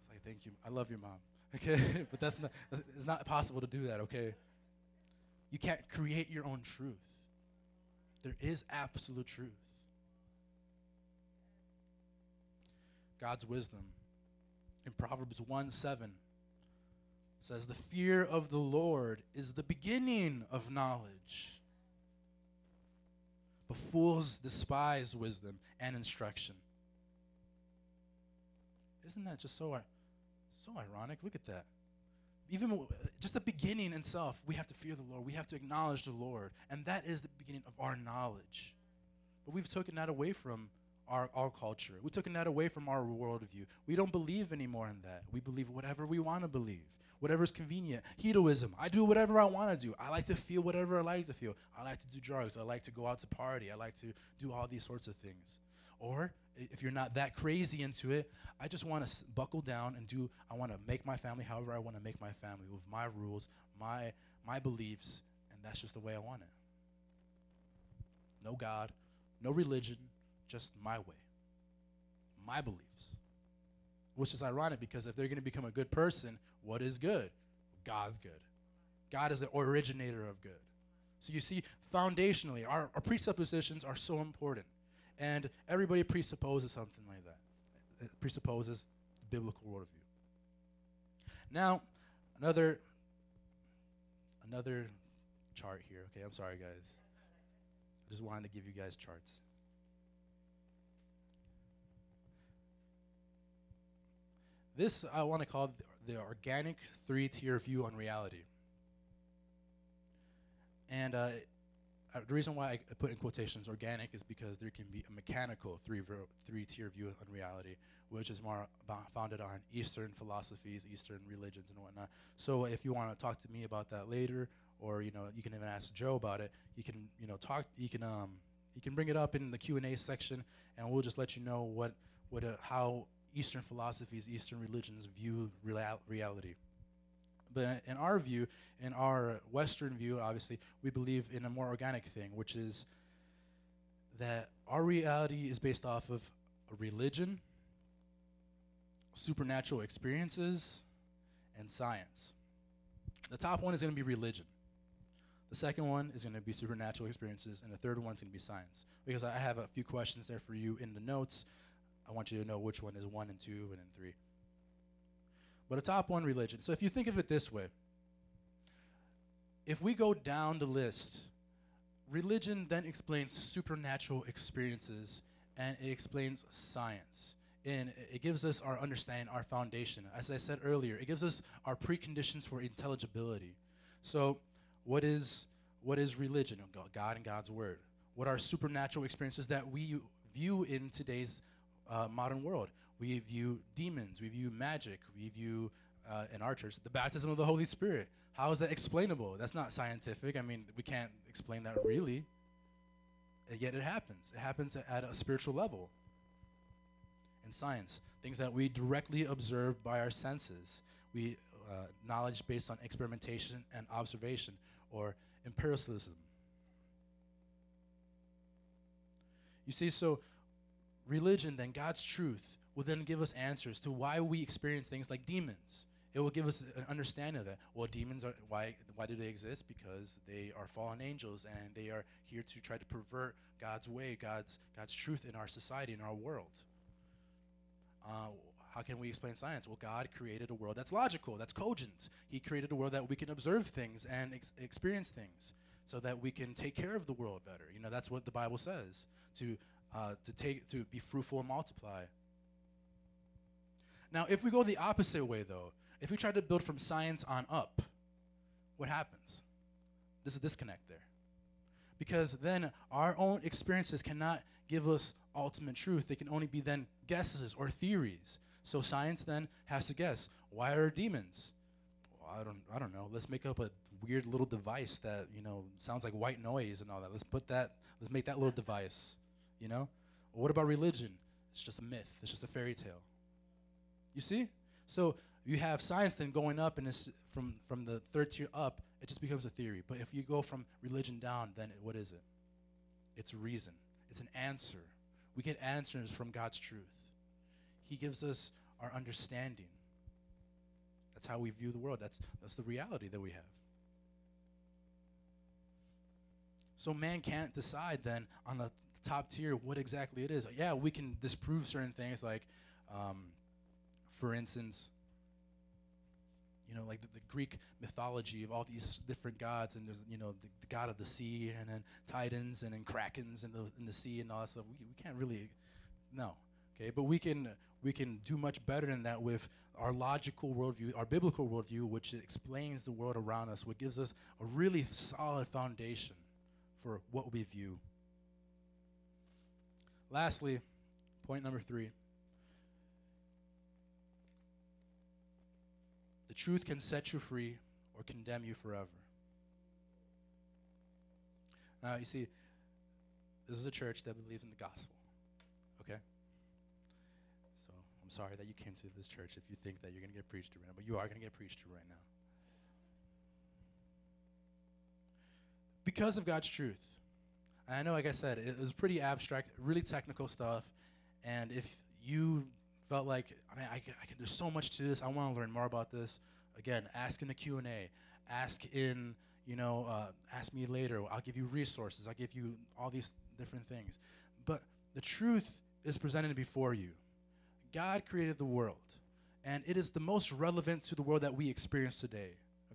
I was like, "Thank you, I love your mom." (laughs) Okay, but that's not it's not possible to do that. Okay, you can't create your own truth. There is absolute truth. God's wisdom in Proverbs 1 7 says, The fear of the Lord is the beginning of knowledge. But fools despise wisdom and instruction. Isn't that just so, so ironic? Look at that. Even just the beginning itself, we have to fear the Lord. We have to acknowledge the Lord. And that is the beginning of our knowledge. But we've taken that away from our, our culture. We've taken that away from our worldview. We don't believe anymore in that. We believe whatever we want to believe, whatever's convenient. Hedonism. I do whatever I want to do. I like to feel whatever I like to feel. I like to do drugs. I like to go out to party. I like to do all these sorts of things. Or if you're not that crazy into it, I just want to s- buckle down and do. I want to make my family however I want to make my family with my rules, my my beliefs, and that's just the way I want it. No God, no religion, just my way, my beliefs. Which is ironic because if they're going to become a good person, what is good? God's good. God is the originator of good. So you see, foundationally, our, our presuppositions are so important. And everybody presupposes something like that. It presupposes the biblical worldview. Now, another another chart here. Okay, I'm sorry guys. I just wanted to give you guys charts. This I want to call the, organic three-tier view on reality. And uh, uh, the reason why I put in quotations organic is because there can be a mechanical three three tier view on reality, which is more founded on Eastern philosophies, Eastern religions, and whatnot. So if you want to talk to me about that later, or you know you can even ask Joe about it, you can you know talk you can um you can bring it up in the Q and A section, and we'll just let you know what what uh, how Eastern philosophies, Eastern religions view real- reality. But in our view, in our Western view, obviously, we believe in a more organic thing, which is that our reality is based off of religion, supernatural experiences, and science. The top one is going to be religion. The second one is going to be supernatural experiences, and the third one is going to be science. Because I have a few questions there for you in the notes. I want you to know which one is one and two and then three but a top one religion. So if you think of it this way, if we go down the list, religion then explains supernatural experiences and it explains science. And it gives us our understanding, our foundation. As I said earlier, it gives us our preconditions for intelligibility. So, what is what is religion? God and God's word. What are supernatural experiences that we view in today's uh, modern world? We view demons. We view magic. We view, uh, in our church, the baptism of the Holy Spirit. How is that explainable? That's not scientific. I mean, we can't explain that really. And yet it happens. It happens at a spiritual level. In science, things that we directly observe by our senses. We uh, knowledge based on experimentation and observation, or empiricism. You see, so religion, then God's truth, will then give us answers to why we experience things like demons. It will give us an understanding of that. Well, demons are why why do they exist? Because they are fallen angels and they are here to try to pervert God's way, God's God's truth in our society, in our world. Uh, how can we explain science? Well, God created a world that's logical, that's cogent. He created a world that we can observe things and ex- experience things, so that we can take care of the world better. You know, that's what the Bible says to uh, to take to be fruitful and multiply. Now, if we go the opposite way, though, if we try to build from science on up, what happens? There's a disconnect there. Because then our own experiences cannot give us ultimate truth. They can only be then guesses or theories. So science then has to guess why are demons? I don't, I don't know. Let's make up a weird little device that you know sounds like white noise and all that. Let's put that. Let's make that little device. You know. Or what about religion? It's just a myth. It's just a fairy tale. You see? So you have science then going up, and it's from from the third tier up, it just becomes a theory. But if you go from religion down, then what is it? It's reason. It's an answer. We get answers from God's truth. He gives us our understanding. That's how we view the world. That's, that's the reality that we have. So man can't decide then on the top tier what exactly it is. Yeah, we can disprove certain things, like, um, for instance, you know, like the, the, Greek mythology of all these different gods, and there's, you know, the, the, god of the sea, and then titans, and then krakens in the in the sea, and all that stuff. We, we can't really, no, okay. But we can we can do much better than that with our logical worldview, our biblical worldview, which explains the world around us, what gives us a really solid foundation for what we view. Lastly, point number three. The truth can set you free or condemn you forever. Now, you see, this is a church that believes in the gospel. Okay? So I'm sorry that you came to this church if you think that you're going to get preached to right now, but you are going to get preached to right now. Because of God's truth. I know, like I said, it was pretty abstract, really technical stuff. And if you felt like, I mean, I, I can, there's so much to this. I want to learn more about this. Again, ask in the Q and A. Ask in, you know, uh, ask me later. I'll give you resources. I'll give you all these different things. But the truth is presented before you. God created the world, and it is the most relevant to the world that we experience today.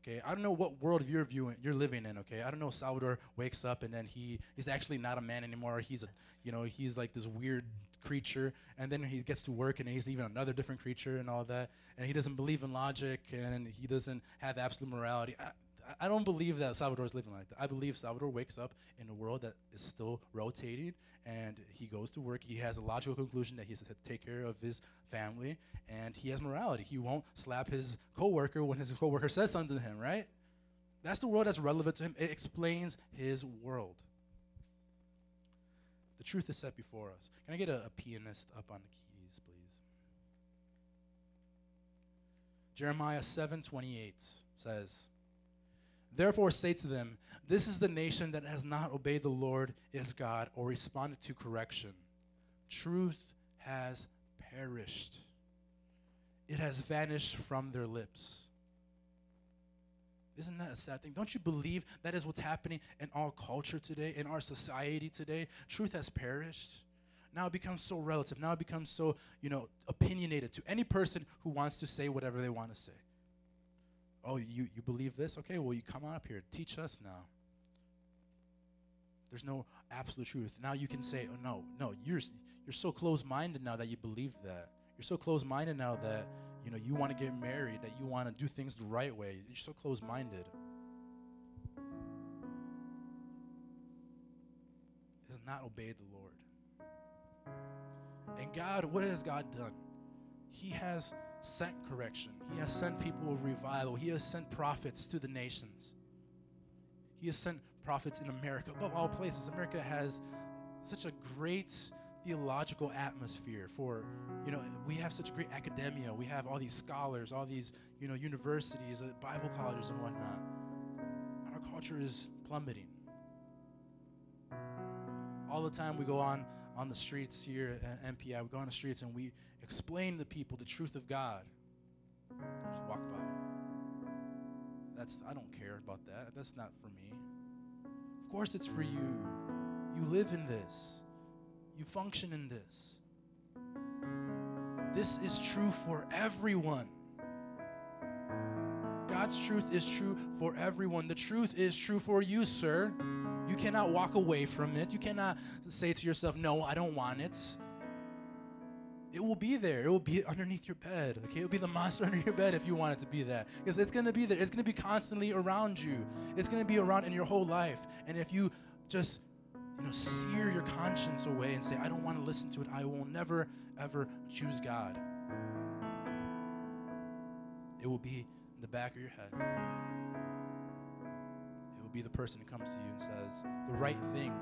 Okay, I don't know what world you're viewing, you're living in. Okay, I don't know. Salvador wakes up and then he he's actually not a man anymore. He's a, you know, he's like this weird creature, and then he gets to work and he's even another different creature and all that, and he doesn't believe in logic and he doesn't have absolute morality. I, I don't believe that Salvador is living like that. I believe Salvador wakes up in a world that is still rotating, and he goes to work. He has a logical conclusion that he has to take care of his family, and he has morality. He won't slap his coworker when his coworker says something to him, right? That's the world that's relevant to him. It explains his world. The truth is set before us. Can I get a, a pianist up on the keys, please? Jeremiah 7:28 says, Therefore say to them, This is the nation that has not obeyed the Lord its God or responded to correction. Truth has perished, it has vanished from their lips. Isn't that a sad thing? Don't you believe that is what's happening in our culture today, in our society today? Truth has perished. Now it becomes so relative. Now it becomes so, you know, opinionated to any person who wants to say whatever they want to say. Oh, you, you believe this? Okay, well, you come on up here. Teach us now. There's no absolute truth. Now you can say, oh, no, no, you're, you're so close minded now that you believe that. You're so close minded now that you know, you want to get married, that you want to do things the right way. You're so close minded. Has not obeyed the Lord. And God, what has God done? He has sent correction. He has sent people of revival. He has sent prophets to the nations. He has sent prophets in America. Above all places, America has such a great theological atmosphere for you know we have such great academia we have all these scholars all these you know universities uh, bible colleges and whatnot and our culture is plummeting all the time we go on on the streets here at mpi we go on the streets and we explain to people the truth of god just walk by that's i don't care about that that's not for me of course it's for you you live in this you function in this. This is true for everyone. God's truth is true for everyone. The truth is true for you, sir. You cannot walk away from it. You cannot say to yourself, No, I don't want it. It will be there. It will be underneath your bed. Okay, it'll be the monster (laughs) under your bed if you want it to be that. Because it's gonna be there. It's gonna be constantly around you. It's gonna be around in your whole life. And if you just you know, sear your conscience away and say, I don't want to listen to it. I will never, ever choose God. It will be in the back of your head. Be the person who comes to you and says the right thing,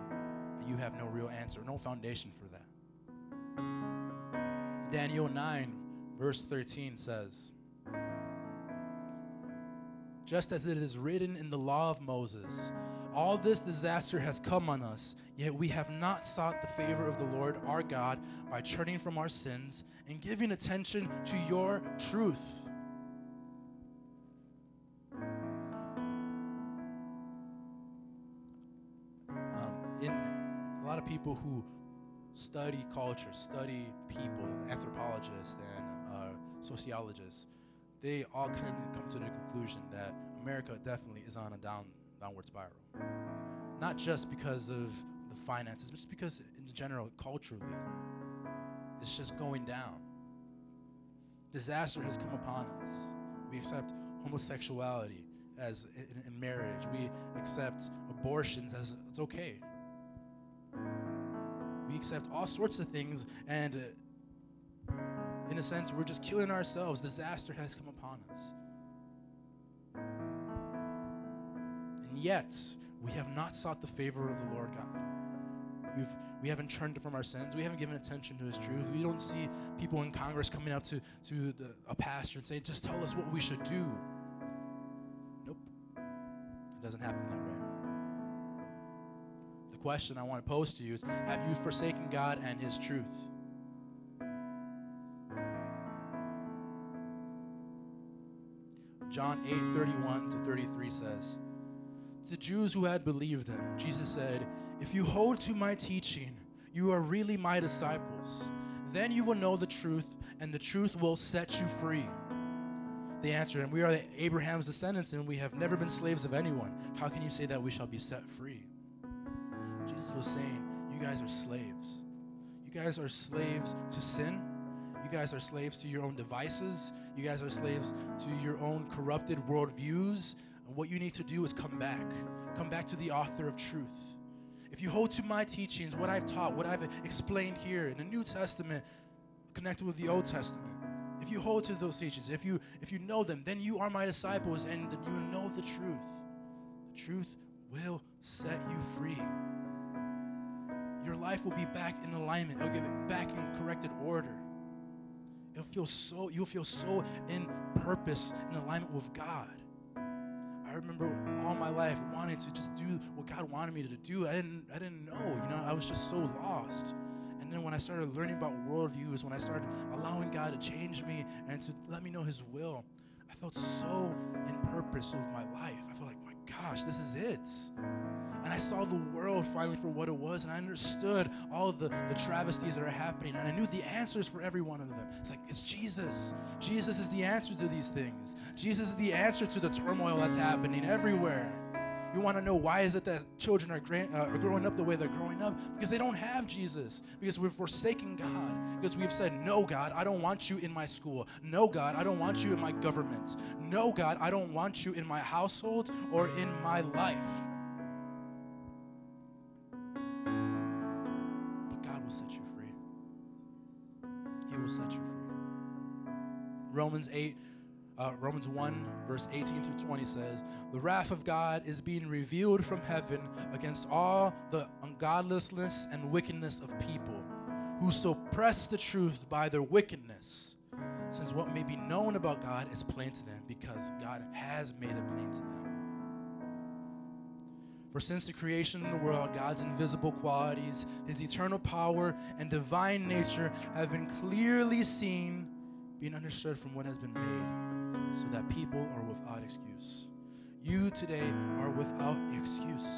and you have no real answer, no foundation for that. Daniel 9, verse 13 says, Just as it is written in the law of Moses, all this disaster has come on us, yet we have not sought the favor of the Lord our God by turning from our sins and giving attention to your truth. People who study culture, study people, anthropologists and uh, sociologists, they all kind of come to the conclusion that America definitely is on a down downward spiral. Not just because of the finances, but just because in general, culturally, it's just going down. Disaster has come upon us. We accept homosexuality as in, in marriage. We accept abortions as it's okay. We accept all sorts of things, and uh, in a sense, we're just killing ourselves. Disaster has come upon us. And yet, we have not sought the favor of the Lord God. We've, we haven't turned from our sins. We haven't given attention to His truth. We don't see people in Congress coming up to, to the, a pastor and saying, just tell us what we should do. Nope. It doesn't happen that way. Question I want to pose to you is Have you forsaken God and His truth? John 8 31 to 33 says, the Jews who had believed him, Jesus said, If you hold to my teaching, you are really my disciples. Then you will know the truth, and the truth will set you free. They answered him, We are Abraham's descendants, and we have never been slaves of anyone. How can you say that we shall be set free? Jesus was saying, You guys are slaves. You guys are slaves to sin. You guys are slaves to your own devices. You guys are slaves to your own corrupted worldviews and what you need to do is come back. Come back to the author of truth. If you hold to my teachings, what I've taught, what I've explained here in the New Testament, connected with the Old Testament, if you hold to those teachings, if you if you know them, then you are my disciples and you know the truth. The truth will set you free. Your life will be back in alignment. It'll give it back in corrected order. It'll feel so you'll feel so in purpose, in alignment with God. I remember all my life wanting to just do what God wanted me to do. I didn't, I didn't know, you know, I was just so lost. And then when I started learning about worldviews, when I started allowing God to change me and to let me know His will, I felt so in purpose with my life. Gosh, this is it. And I saw the world finally for what it was, and I understood all the, the travesties that are happening, and I knew the answers for every one of them. It's like, it's Jesus. Jesus is the answer to these things. Jesus is the answer to the turmoil that's happening everywhere. You want to know why is it that children are, gra- uh, are growing up the way they're growing up? Because they don't have Jesus. Because we've forsaken God. Because we've said, no, God, I don't want you in my school. No, God, I don't want you in my government. No, God, I don't want you in my household or in my life. But God will set you free. He will set you free. Romans 8, uh, Romans 1, verse 18 through 20 says, The wrath of God is being revealed from heaven against all the ungodlessness and wickedness of people who suppress the truth by their wickedness. Since what may be known about God is plain to them because God has made it plain to them. For since the creation of the world, God's invisible qualities, his eternal power, and divine nature have been clearly seen, being understood from what has been made, so that people are without excuse. You today are without excuse.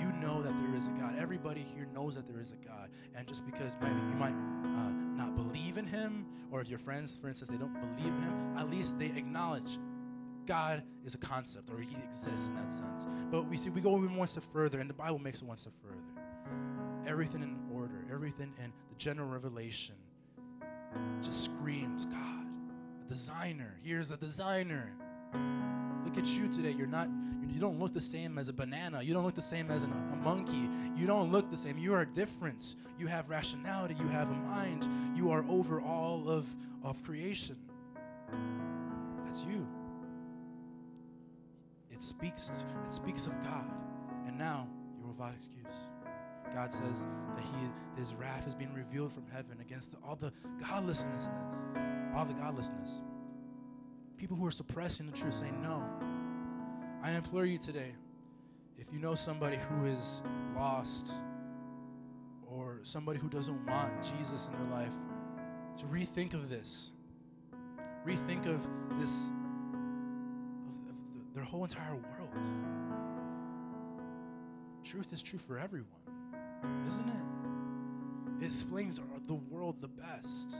You know that there is a God. Everybody here knows that there is a God. And just because maybe you might uh, not believe in him, or if your friends, for instance, they don't believe in him, at least they acknowledge God is a concept or he exists in that sense. But we see we go even one step further, and the Bible makes it one step further. Everything in order, everything in the general revelation just screams God. Designer. Here's a designer. Look at you today. You're not, you don't look the same as a banana. You don't look the same as an, a monkey. You don't look the same. You are different. You have rationality. You have a mind. You are over all of, of creation. That's you it speaks it speaks of God. And now you're without excuse. God says that he, his wrath is being revealed from heaven against all the godlessness, all the godlessness. People who are suppressing the truth, saying no. I implore you today, if you know somebody who is lost or somebody who doesn't want Jesus in their life, to rethink of this. Rethink of this, of, of the, their whole entire world. Truth is true for everyone isn't it? It explains the world the best.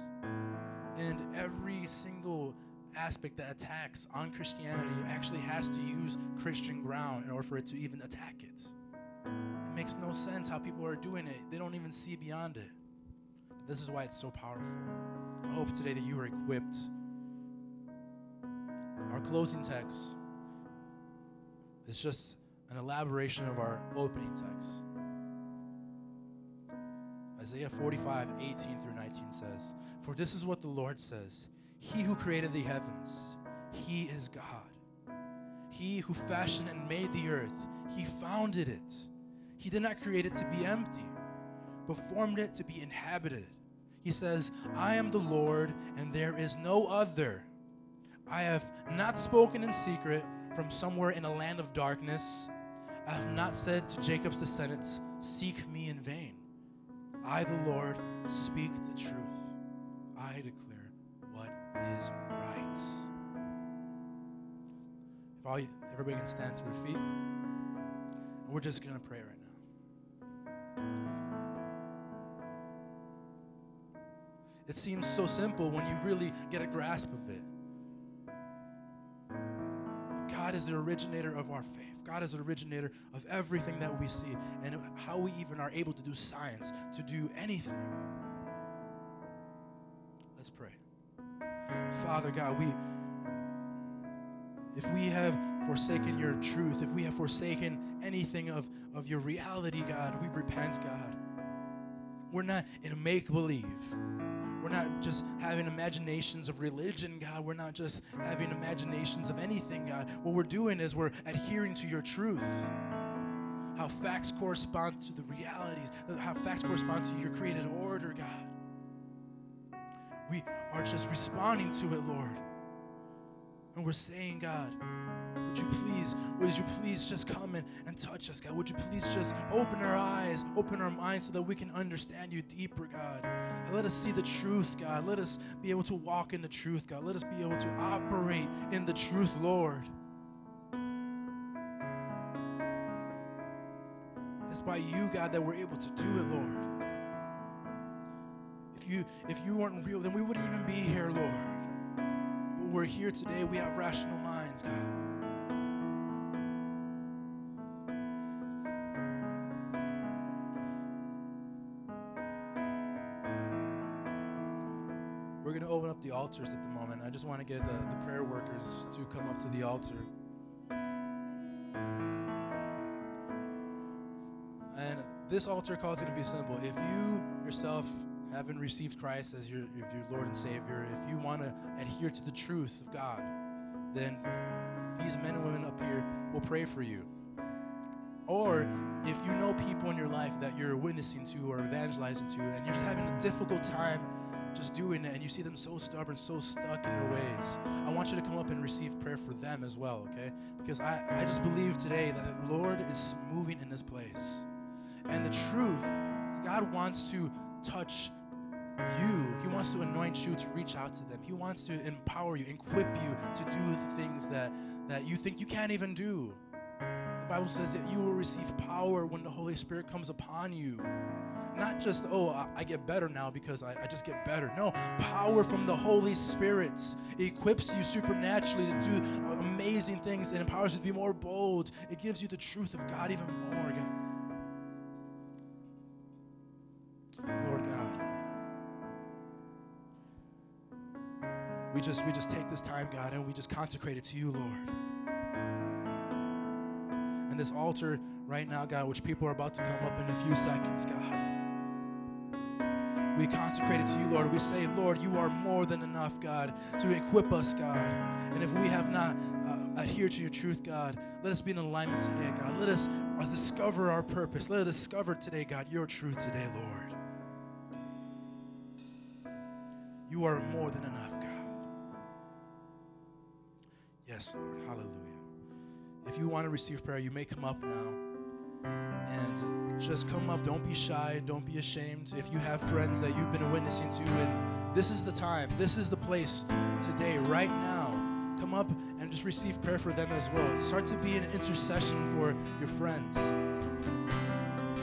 And every single aspect that attacks on Christianity actually has to use Christian ground in order for it to even attack it. It makes no sense how people are doing it, they don't even see beyond it. But this is why it's so powerful. I hope today that you are equipped. Our closing text is just an elaboration of our opening text. Isaiah 45, 18 through 19 says, For this is what the Lord says He who created the heavens, He is God. He who fashioned and made the earth, He founded it. He did not create it to be empty, but formed it to be inhabited. He says, I am the Lord, and there is no other. I have not spoken in secret from somewhere in a land of darkness. I have not said to Jacob's descendants, Seek me in vain. I, the Lord, speak the truth. I declare what is right. If all, everybody can stand to their feet, and we're just going to pray right now. It seems so simple when you really get a grasp of it. God is the originator of our faith. God is the originator of everything that we see and how we even are able to do science, to do anything. Let's pray. Father God, we if we have forsaken your truth, if we have forsaken anything of, of your reality, God, we repent, God. We're not in a make believe. We're not just having imaginations of religion, God. We're not just having imaginations of anything, God. What we're doing is we're adhering to your truth. How facts correspond to the realities, how facts correspond to your created order, God. We are just responding to it, Lord. And we're saying, God, would you please, would you please just come and, and touch us, God? Would you please just open our eyes, open our minds so that we can understand you deeper, God? And let us see the truth, God. Let us be able to walk in the truth, God. Let us be able to operate in the truth, Lord. It's by you, God, that we're able to do it, Lord. If you if you weren't real, then we wouldn't even be here, Lord. But we're here today. We have rational minds, God. The altars at the moment. I just want to get the, the prayer workers to come up to the altar. And this altar call is going to be simple. If you yourself haven't received Christ as your, your Lord and Savior, if you want to adhere to the truth of God, then these men and women up here will pray for you. Or if you know people in your life that you're witnessing to or evangelizing to, and you're just having a difficult time just doing it and you see them so stubborn, so stuck in their ways, I want you to come up and receive prayer for them as well, okay? Because I, I just believe today that the Lord is moving in this place. And the truth, is, God wants to touch you. He wants to anoint you to reach out to them. He wants to empower you, equip you to do the things that, that you think you can't even do. The Bible says that you will receive power when the Holy Spirit comes upon you not just, oh, I, get better now because I, I, just get better. No, power from the Holy Spirit equips you supernaturally to do amazing things. It empowers you to be more bold. It gives you the truth of God even more, God. Lord God. We just we just take this time, God, and we just consecrate it to you, Lord. And this altar right now, God, which people are about to come up in a few seconds, God. We consecrate it to you, Lord. We say, Lord, you are more than enough, God, to equip us, God. And if we have not uh, adhered to your truth, God, Let us be in alignment today, God. Let us uh, discover our purpose. Let us discover today, God, your truth today, Lord. You are more than enough, God. Yes, Lord. Hallelujah. If you want to receive prayer, you may come up now. And just come up. Don't be shy. Don't be ashamed. If you have friends that you've been witnessing to, and this is the time, this is the place today, right now. Come up and just receive prayer for them as well. Start to be an intercession for your friends.